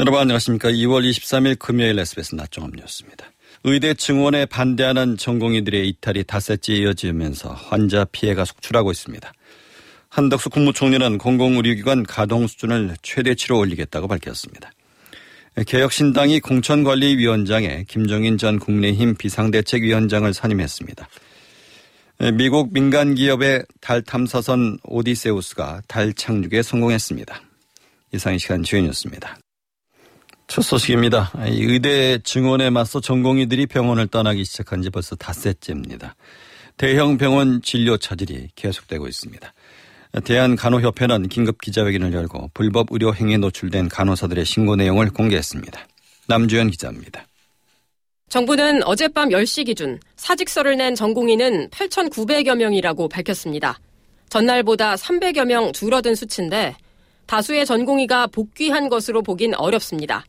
여러분 안녕하십니까. 2월 23일 금요일 SBS 낮종합 뉴스입니다. 의대 증원에 반대하는 전공의들의 이탈이 닷새째 이어지면서 환자 피해가 속출하고 있습니다. 한덕수 국무총리는 공공의료기관 가동 수준을 최대치로 올리겠다고 밝혔습니다. 개혁신당이 공천관리위원장에 김종인 전 국민의힘 비상대책위원장을 선임했습니다. 미국 민간 기업의 달 탐사선 오디세우스가 달 착륙에 성공했습니다. 이상 이 시간 주연이었습니다. 첫 소식입니다. 의대 증원에 맞서 전공의들이 병원을 떠나기 시작한 지 벌써 닷새째입니다. 대형 병원 진료 차질이 계속되고 있습니다. 대한간호협회는 긴급 기자회견을 열고 불법 의료 행위에 노출된 간호사들의 신고 내용을 공개했습니다. 남주현 기자입니다. 정부는 어젯밤 10시 기준 사직서를 낸 전공의는 8,900여 명이라고 밝혔습니다. 전날보다 300여 명 줄어든 수치인데 다수의 전공의가 복귀한 것으로 보긴 어렵습니다.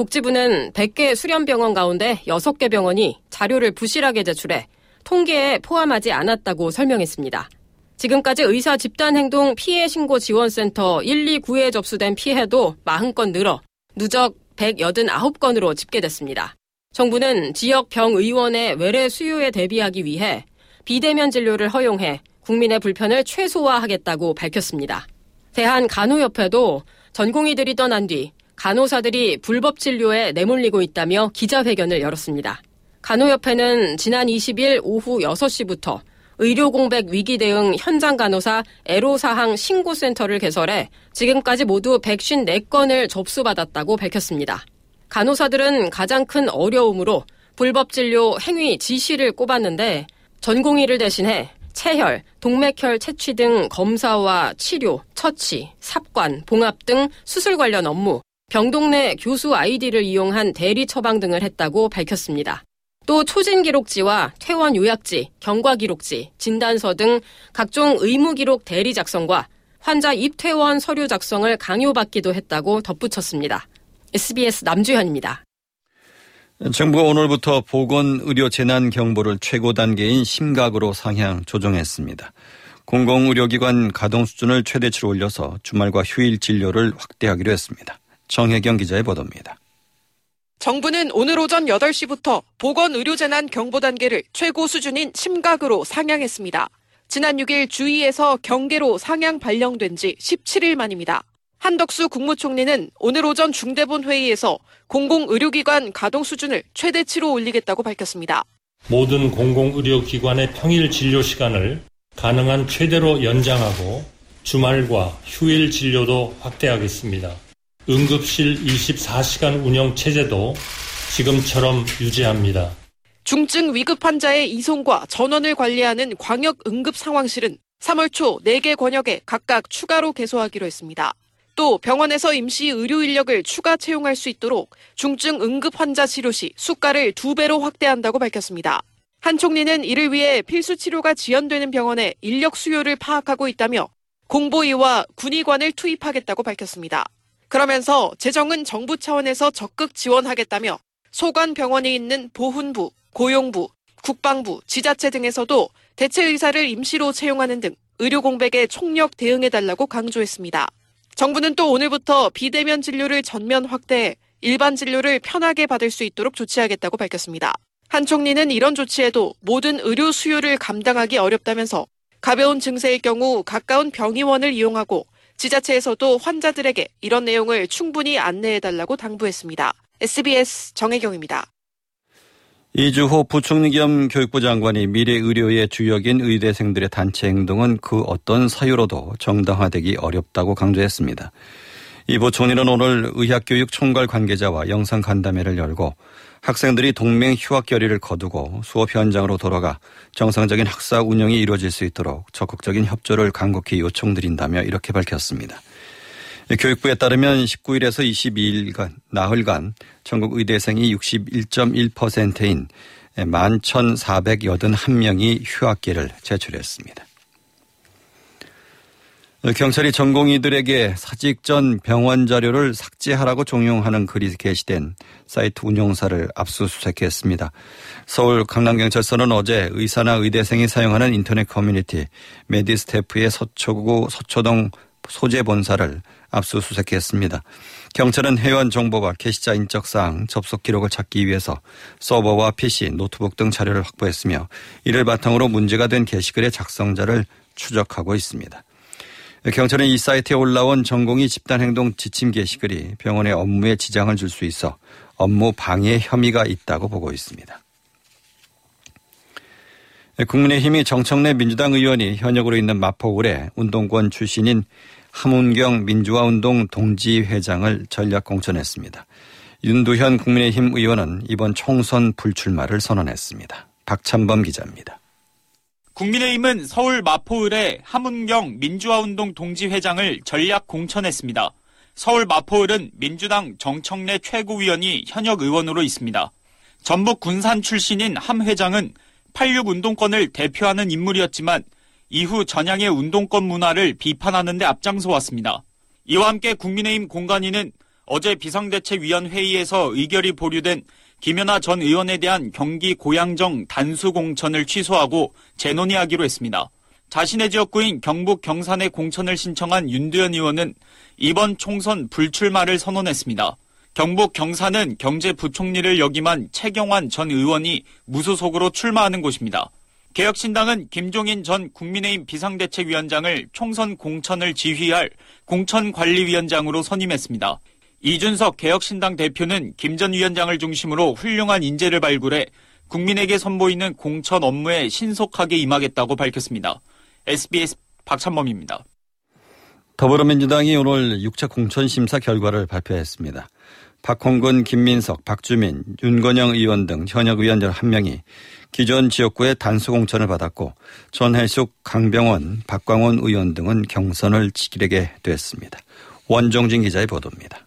복지부는 100개 수련병원 가운데 6개 병원이 자료를 부실하게 제출해 통계에 포함하지 않았다고 설명했습니다. 지금까지 의사 집단행동 피해 신고 지원센터 129에 접수된 피해도 40건 늘어 누적 189건으로 집계됐습니다. 정부는 지역 병의원의 외래 수요에 대비하기 위해 비대면 진료를 허용해 국민의 불편을 최소화하겠다고 밝혔습니다. 대한간호협회도 전공의들이 떠난 뒤 간호사들이 불법 진료에 내몰리고 있다며 기자회견을 열었습니다. 간호협회는 지난 20일 오후 6시부터 의료공백 위기 대응 현장 간호사 애로사항 신고센터를 개설해 지금까지 모두 154건을 접수받았다고 밝혔습니다. 간호사들은 가장 큰 어려움으로 불법 진료 행위 지시를 꼽았는데 전공의를 대신해 채혈, 동맥혈 채취 등 검사와 치료, 처치, 삽관, 봉합 등 수술 관련 업무, 병동 내 교수 아이디를 이용한 대리 처방 등을 했다고 밝혔습니다. 또 초진 기록지와 퇴원 요약지, 경과 기록지, 진단서 등 각종 의무 기록 대리 작성과 환자 입퇴원 서류 작성을 강요받기도 했다고 덧붙였습니다. SBS 남주현입니다. 정부가 오늘부터 보건의료 재난 경보를 최고 단계인 심각으로 상향 조정했습니다. 공공의료기관 가동 수준을 최대치로 올려서 주말과 휴일 진료를 확대하기로 했습니다. 정혜경 기자의 보도입니다. 정부는 오늘 오전 8시부터 보건의료재난 경보 단계를 최고 수준인 심각으로 상향했습니다. 지난 6일 주의에서 경계로 상향 발령된 지 17일 만입니다. 한덕수 국무총리는 오늘 오전 중대본 회의에서 공공의료기관 가동 수준을 최대치로 올리겠다고 밝혔습니다. 모든 공공의료기관의 평일 진료 시간을 가능한 최대로 연장하고 주말과 휴일 진료도 확대하겠습니다. 응급실 24시간 운영 체제도 지금처럼 유지합니다. 중증 위급 환자의 이송과 전원을 관리하는 광역 응급 상황실은 3월 초 4개 권역에 각각 추가로 개소하기로 했습니다. 또 병원에서 임시 의료 인력을 추가 채용할 수 있도록 중증 응급 환자 치료 시 수가를 두 배로 확대한다고 밝혔습니다. 한 총리는 이를 위해 필수 치료가 지연되는 병원에 인력 수요를 파악하고 있다며 공보위와 군의관을 투입하겠다고 밝혔습니다. 그러면서 재정은 정부 차원에서 적극 지원하겠다며 소관 병원이 있는 보훈부, 고용부, 국방부, 지자체 등에서도 대체 의사를 임시로 채용하는 등 의료 공백에 총력 대응해달라고 강조했습니다. 정부는 또 오늘부터 비대면 진료를 전면 확대해 일반 진료를 편하게 받을 수 있도록 조치하겠다고 밝혔습니다. 한 총리는 이런 조치에도 모든 의료 수요를 감당하기 어렵다면서 가벼운 증세일 경우 가까운 병의원을 이용하고 지자체에서도 환자들에게 이런 내용을 충분히 안내해달라고 당부했습니다. SBS 정혜경입니다. 이주호 부총리 겸 교육부 장관이 미래 의료의 주역인 의대생들의 단체 행동은 그 어떤 사유로도 정당화되기 어렵다고 강조했습니다. 이 부총리는 오늘 의학교육 총괄 관계자와 영상 간담회를 열고 학생들이 동맹 휴학 결의를 거두고 수업 현장으로 돌아가 정상적인 학사 운영이 이루어질 수 있도록 적극적인 협조를 간곡히 요청드린다며 이렇게 밝혔습니다. 교육부에 따르면 19일에서 22일간 나흘간 전국 의대생이 61.1%인 11,481명이 휴학계를 제출했습니다. 경찰이 전공의들에게 사직 전 병원 자료를 삭제하라고 종용하는 글이 게시된 사이트 운용사를 압수수색했습니다. 서울 강남경찰서는 어제 의사나 의대생이 사용하는 인터넷 커뮤니티 메디스태프의 서초구 서초동 소재 본사를 압수수색했습니다. 경찰은 회원 정보와 게시자 인적사항, 접속 기록을 찾기 위해서 서버와 PC, 노트북 등 자료를 확보했으며 이를 바탕으로 문제가 된 게시글의 작성자를 추적하고 있습니다. 경찰은 이 사이트에 올라온 전공이 집단행동 지침 게시글이 병원의 업무에 지장을 줄 수 있어 업무 방해 혐의가 있다고 보고 있습니다. 국민의힘이 정청래 민주당 의원이 현역으로 있는 마포구에 운동권 출신인 함운경 민주화운동 동지회장을 전략 공천했습니다. 윤두현 국민의힘 의원은 이번 총선 불출마를 선언했습니다. 박찬범 기자입니다. 국민의힘은 서울 마포을에 함운경 민주화운동 동지회장을 전략 공천했습니다. 서울 마포을은 민주당 정청래 최고위원이 현역 의원으로 있습니다. 전북 군산 출신인 함 회장은 86 운동권을 대표하는 인물이었지만 이후 전향의 운동권 문화를 비판하는 데 앞장서 왔습니다. 이와 함께 국민의힘 공관위는 어제 비상대책위원회의에서 의결이 보류된 김연아 전 의원에 대한 경기 고양정 단수 공천을 취소하고 재논의하기로 했습니다. 자신의 지역구인 경북 경산의 공천을 신청한 윤두현 의원은 이번 총선 불출마를 선언했습니다. 경북 경산은 경제부총리를 역임한 최경환 전 의원이 무소속으로 출마하는 곳입니다. 개혁신당은 김종인 전 국민의힘 비상대책위원장을 총선 공천을 지휘할 공천관리위원장으로 선임했습니다. 이준석 개혁신당 대표는 김 전 위원장을 중심으로 훌륭한 인재를 발굴해 국민에게 선보이는 공천 업무에 신속하게 임하겠다고 밝혔습니다. SBS 박찬범입니다. 더불어민주당이 오늘 6차 공천심사 결과를 발표했습니다. 박홍근, 김민석, 박주민, 윤건영 의원 등 현역 의원 11명이 기존 지역구에 단수 공천을 받았고 전해숙, 강병원, 박광원 의원 등은 경선을 치르게 됐습니다. 원종진 기자의 보도입니다.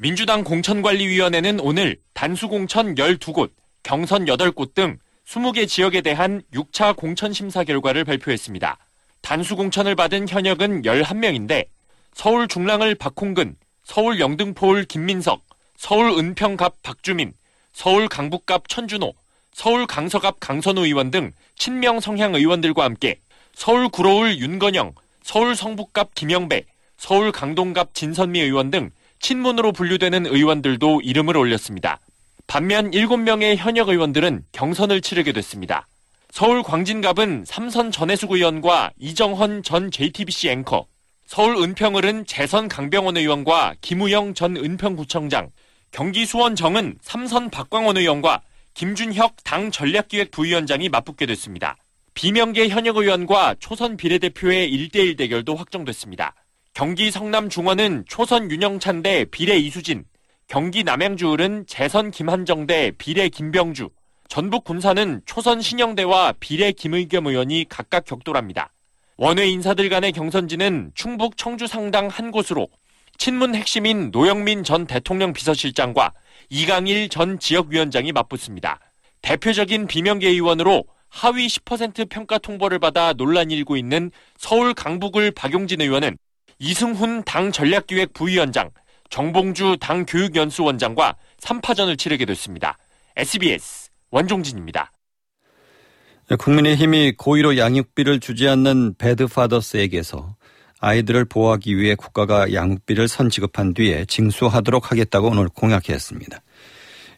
민주당 공천관리위원회는 오늘 단수공천 12곳, 경선 8곳 등 20개 지역에 대한 6차 공천심사 결과를 발표했습니다. 단수공천을 받은 현역은 11명인데 서울 중랑을 박홍근, 서울 영등포을 김민석, 서울 은평갑 박주민, 서울 강북갑 천준호, 서울 강서갑 강선우 의원 등 친명 성향 의원들과 함께 서울 구로울 윤건영, 서울 성북갑 김영배, 서울 강동갑 진선미 의원 등 친문으로 분류되는 의원들도 이름을 올렸습니다. 반면 7명의 현역 의원들은 경선을 치르게 됐습니다. 서울 광진갑은 삼선 전해숙 의원과 이정헌 전 JTBC 앵커, 서울 은평을은 재선 강병원 의원과 김우영 전 은평구청장, 경기 수원정은 삼선 박광원 의원과 김준혁 당 전략기획 부위원장이 맞붙게 됐습니다. 비명계 현역 의원과 초선 비례대표의 1대1 대결도 확정됐습니다. 경기 성남 중원은 초선 윤영찬 대 비례 이수진, 경기 남양주을은 재선 김한정 대 비례 김병주, 전북 군산은 초선 신영대와 비례 김의겸 의원이 각각 격돌합니다. 원외 인사들 간의 경선지는 충북 청주 상당 한 곳으로 친문 핵심인 노영민 전 대통령 비서실장과 이강일 전 지역위원장이 맞붙습니다. 대표적인 비명계 의원으로 하위 10% 평가 통보를 받아 논란이 일고 있는 서울 강북을 박용진 의원은 이승훈 당 전략기획 부위원장, 정봉주 당 교육연수원장과 3파전을 치르게 됐습니다. SBS 원종진입니다. 국민의힘이 고의로 양육비를 주지 않는 배드파더스에게서 아이들을 보호하기 위해 국가가 양육비를 선지급한 뒤에 징수하도록 하겠다고 오늘 공약했습니다.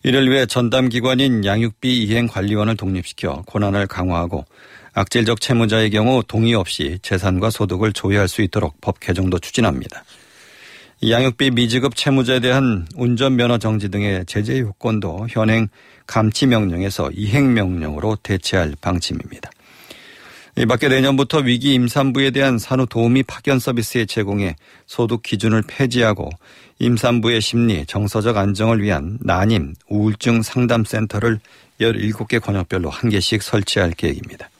이를 위해 전담기관인 양육비 이행관리원을 독립시켜 권한을 강화하고 악질적 채무자의 경우 동의 없이 재산과 소득을 조회할 수 있도록 법 개정도 추진합니다. 양육비 미지급 채무자에 대한 운전면허 정지 등의 제재 요건도 현행 감치 명령에서 이행 명령으로 대체할 방침입니다. 이 밖에 내년부터 위기 임산부에 대한 산후 도우미 파견 서비스의 제공에 소득 기준을 폐지하고 임산부의 심리, 정서적 안정을 위한 난임, 우울증 상담 센터를 17개 권역별로 한 개씩 설치할 계획입니다.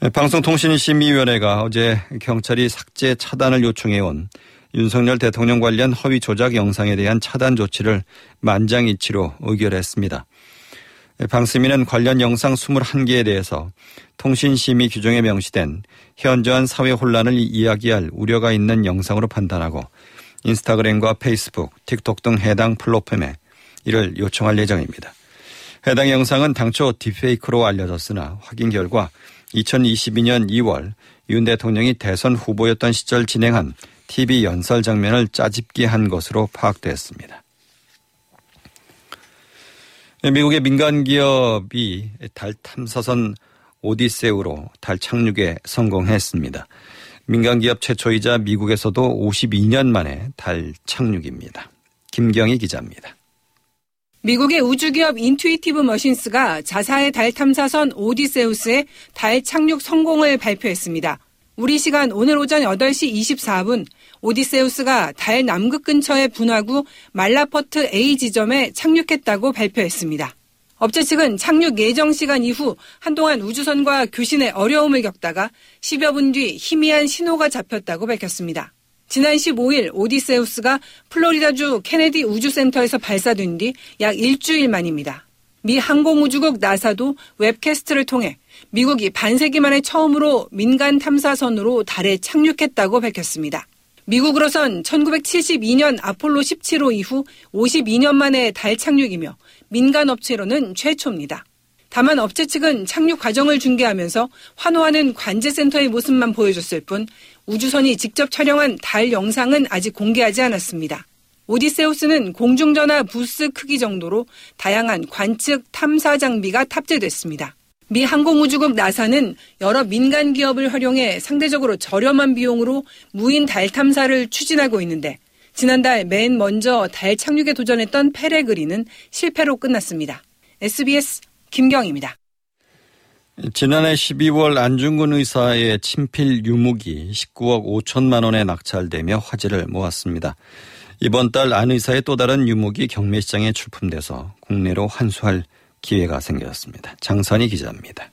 방송통신심의위원회가 어제 경찰이 삭제 차단을 요청해온 윤석열 대통령 관련 허위 조작 영상에 대한 차단 조치를 만장이치로 의결했습니다. 방스미는 관련 영상 21개에 대해서 통신심의 규정에 명시된 현저한 사회 혼란을 이야기할 우려가 있는 영상으로 판단하고 인스타그램과 페이스북, 틱톡 등 해당 플랫폼에 이를 요청할 예정입니다. 해당 영상은 당초 딥페이크로 알려졌으나 확인 결과 2022년 2월 윤 대통령이 대선 후보였던 시절 진행한 TV 연설 장면을 짜집기 한 것으로 파악됐습니다. 미국의 민간 기업이 달 탐사선 오디세우로 달 착륙에 성공했습니다. 민간 기업 최초이자 미국에서도 52년 만에 달 착륙입니다. 김경희 기자입니다. 미국의 우주기업 인투이티브 머신스가 자사의 달 탐사선 오디세우스의 달 착륙 성공을 발표했습니다. 우리 시간 오늘 오전 8시 24분 오디세우스가 달 남극 근처의 분화구 말라퍼트 A 지점에 착륙했다고 발표했습니다. 업체 측은 착륙 예정 시간 이후 한동안 우주선과 교신에 어려움을 겪다가 10여 분 뒤 희미한 신호가 잡혔다고 밝혔습니다. 지난 15일 오디세우스가 플로리다주 케네디 우주센터에서 발사된 뒤 약 일주일 만입니다. 미 항공우주국 나사도 웹캐스트를 통해 미국이 반세기 만에 처음으로 민간 탐사선으로 달에 착륙했다고 밝혔습니다. 미국으로선 1972년 아폴로 17호 이후 52년 만에 달 착륙이며 민간 업체로는 최초입니다. 다만 업체 측은 착륙 과정을 중계하면서 환호하는 관제센터의 모습만 보여줬을 뿐 우주선이 직접 촬영한 달 영상은 아직 공개하지 않았습니다. 오디세우스는 공중전화 부스 크기 정도로 다양한 관측 탐사 장비가 탑재됐습니다. 미 항공우주국 나사는 여러 민간 기업을 활용해 상대적으로 저렴한 비용으로 무인 달 탐사를 추진하고 있는데 지난달 맨 먼저 달 착륙에 도전했던 페레그리는 실패로 끝났습니다. SBS 김경입니다. 지난해 12월 안중근 의사의 친필 유목이 19억 5천만 원에 낙찰되며 화제를 모았습니다. 이번 달 안 의사의 또 다른 유목이 경매시장에 출품돼서 국내로 환수할 기회가 생겼습니다. 장선희 기자입니다.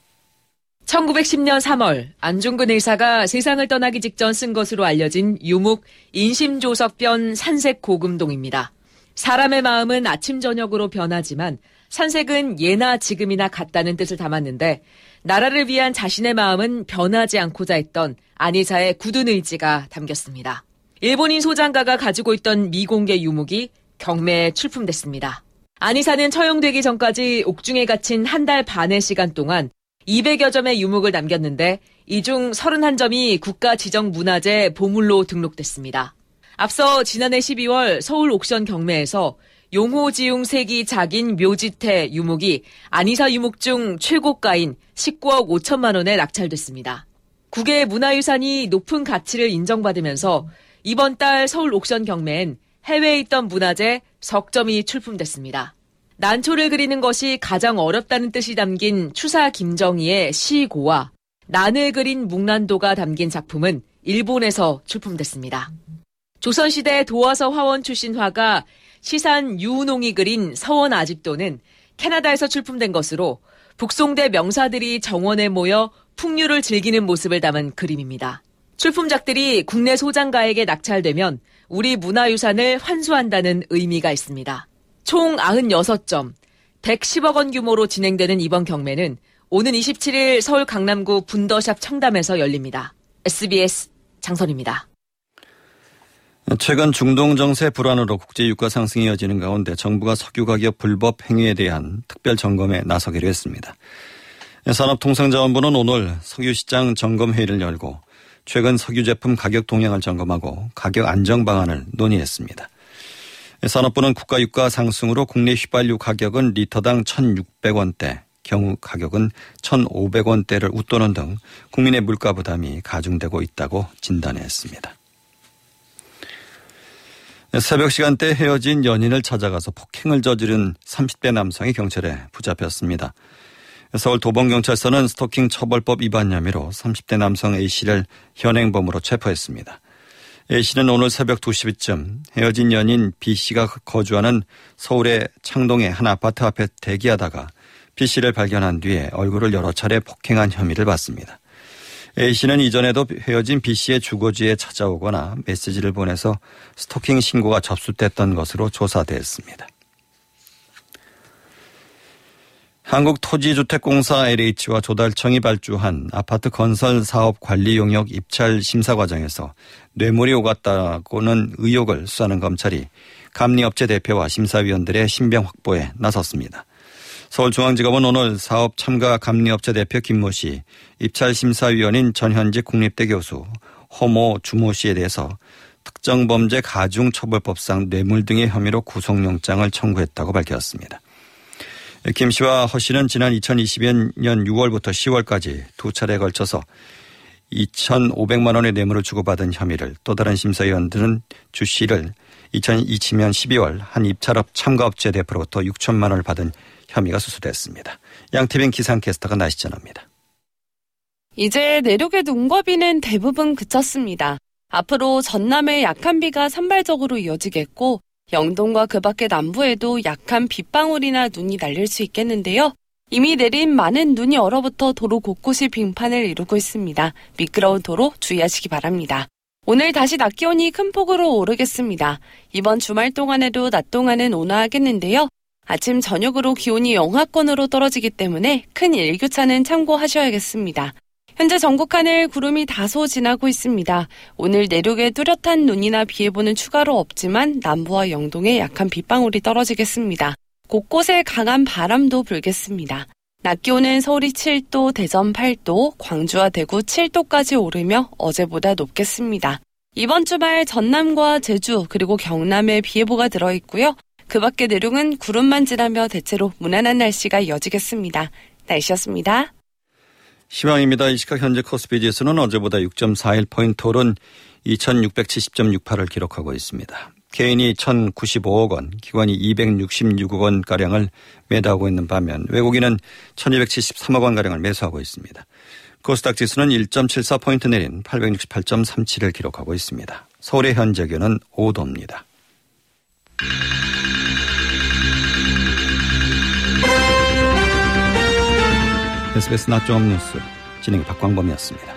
1910년 3월 안중근 의사가 세상을 떠나기 직전 쓴 것으로 알려진 유목 인심조석변 산색 고금동입니다. 사람의 마음은 아침 저녁으로 변하지만 산색은 예나 지금이나 같다는 뜻을 담았는데 나라를 위한 자신의 마음은 변하지 않고자 했던 안의사의 굳은 의지가 담겼습니다. 일본인 소장가가 가지고 있던 미공개 유목이 경매에 출품됐습니다. 안의사는 처형되기 전까지 옥중에 갇힌 한 달 반의 시간 동안 200여 점의 유목을 남겼는데 이 중 31점이 국가지정문화재 보물로 등록됐습니다. 앞서 지난해 12월 서울 옥션 경매에서 용호지웅 색이 작인 묘지태 유목이 안이사 유목 중 최고가인 19억 5천만 원에 낙찰됐습니다. 국외 문화유산이 높은 가치를 인정받으면서 이번 달 서울 옥션 경매엔 해외에 있던 문화재 석점이 출품됐습니다. 난초를 그리는 것이 가장 어렵다는 뜻이 담긴 추사 김정희의 시고와 난을 그린 묵란도가 담긴 작품은 일본에서 출품됐습니다. 조선시대 도화서 화원 출신 화가 시산 유운홍이 그린 서원 아직도는 캐나다에서 출품된 것으로 북송대 명사들이 정원에 모여 풍류를 즐기는 모습을 담은 그림입니다. 출품작들이 국내 소장가에게 낙찰되면 우리 문화유산을 환수한다는 의미가 있습니다. 총 96점, 110억 원 규모로 진행되는 이번 경매는 오는 27일 서울 강남구 분더샵 청담에서 열립니다. SBS 장선입니다. 최근 중동 정세 불안으로 국제 유가 상승이 이어지는 가운데 정부가 석유 가격 불법 행위에 대한 특별 점검에 나서기로 했습니다. 산업통상자원부는 오늘 석유시장 점검회의를 열고 최근 석유 제품 가격 동향을 점검하고 가격 안정 방안을 논의했습니다. 산업부는 국가 유가 상승으로 국내 휘발유 가격은 리터당 1,600원대, 경우 가격은 1,500원대를 웃도는 등 국민의 물가 부담이 가중되고 있다고 진단했습니다. 새벽 시간대 헤어진 연인을 찾아가서 폭행을 저지른 30대 남성이 경찰에 붙잡혔습니다. 서울 도봉경찰서는 스토킹 처벌법 위반 혐의로 30대 남성 A씨를 현행범으로 체포했습니다. A씨는 오늘 새벽 2시쯤 헤어진 연인 B씨가 거주하는 서울의 창동의 한 아파트 앞에 대기하다가 B씨를 발견한 뒤에 얼굴을 여러 차례 폭행한 혐의를 받습니다. A씨는 이전에도 헤어진 B씨의 주거지에 찾아오거나 메시지를 보내서 스토킹 신고가 접수됐던 것으로 조사됐습니다. 한국토지주택공사 LH와 조달청이 발주한 아파트 건설 사업 관리 용역 입찰 심사 과정에서 뇌물이 오갔다고는 의혹을 수사하는 검찰이 감리업체 대표와 심사위원들의 신병 확보에 나섰습니다. 서울중앙지검은 오늘 사업 참가 감리업체 대표 김모 씨, 입찰심사위원인 전현직 국립대 교수, 허모 주모 씨에 대해서 특정범죄 가중처벌법상 뇌물 등의 혐의로 구속영장을 청구했다고 밝혔습니다. 김 씨와 허 씨는 지난 2020년 6월부터 10월까지 두 차례에 걸쳐서 2,500만 원의 뇌물을 주고받은 혐의를 또 다른 심사위원들은 주 씨를 2020년 12월 한 입찰업 참가업체 대표로부터 6천만 원을 받은 혐의가 수수됐습니다. 양태빈 기상캐스터가 날씨 전합니다. 이제 내륙의 눈거비는 대부분 그쳤습니다. 앞으로 전남의 약한 비가 산발적으로 이어지겠고 영동과 그 밖의 남부에도 약한 빗방울이나 눈이 날릴 수 있겠는데요. 이미 내린 많은 눈이 얼어붙어 도로 곳곳이 빙판을 이루고 있습니다. 미끄러운 도로 주의하시기 바랍니다. 오늘 다시 낮 기온이 큰 폭으로 오르겠습니다. 이번 주말 동안에도 낮 동안은 온화하겠는데요. 아침 저녁으로 기온이 영하권으로 떨어지기 때문에 큰 일교차는 참고하셔야겠습니다. 현재 전국 하늘 구름이 다소 지나고 있습니다. 오늘 내륙에 뚜렷한 눈이나 비 예보는 추가로 없지만 남부와 영동에 약한 빗방울이 떨어지겠습니다. 곳곳에 강한 바람도 불겠습니다. 낮 기온은 서울이 7도, 대전 8도, 광주와 대구 7도까지 오르며 어제보다 높겠습니다. 이번 주말 전남과 제주 그리고 경남에 비 예보가 들어 있고요. 그 밖의 내륙은 구름만 지나며 대체로 무난한 날씨가 이어지겠습니다. 날씨였습니다. 시황입니다. 이 시각 현재 코스피 지수는 어제보다 6.41포인트 오른 2670.68을 기록하고 있습니다. 개인이 1095억 원, 기관이 266억 원가량을 매도하고 있는 반면 외국인은 1273억 원가량을 매수하고 있습니다. 코스닥 지수는 1.74포인트 내린 868.37을 기록하고 있습니다. 서울의 현재 기온은 5도입니다. SBS 낮종업 뉴스 진행 박광범이었습니다.